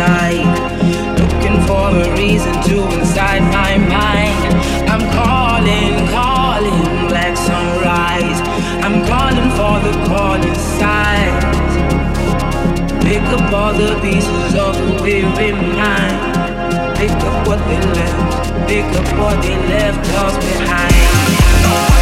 tight. Looking for a reason to inside my mind. I'm calling, calling black sunrise. I'm calling for the calling signs. Pick up all the pieces of the weary mind. Pick up what they left. Pick up what they left us behind.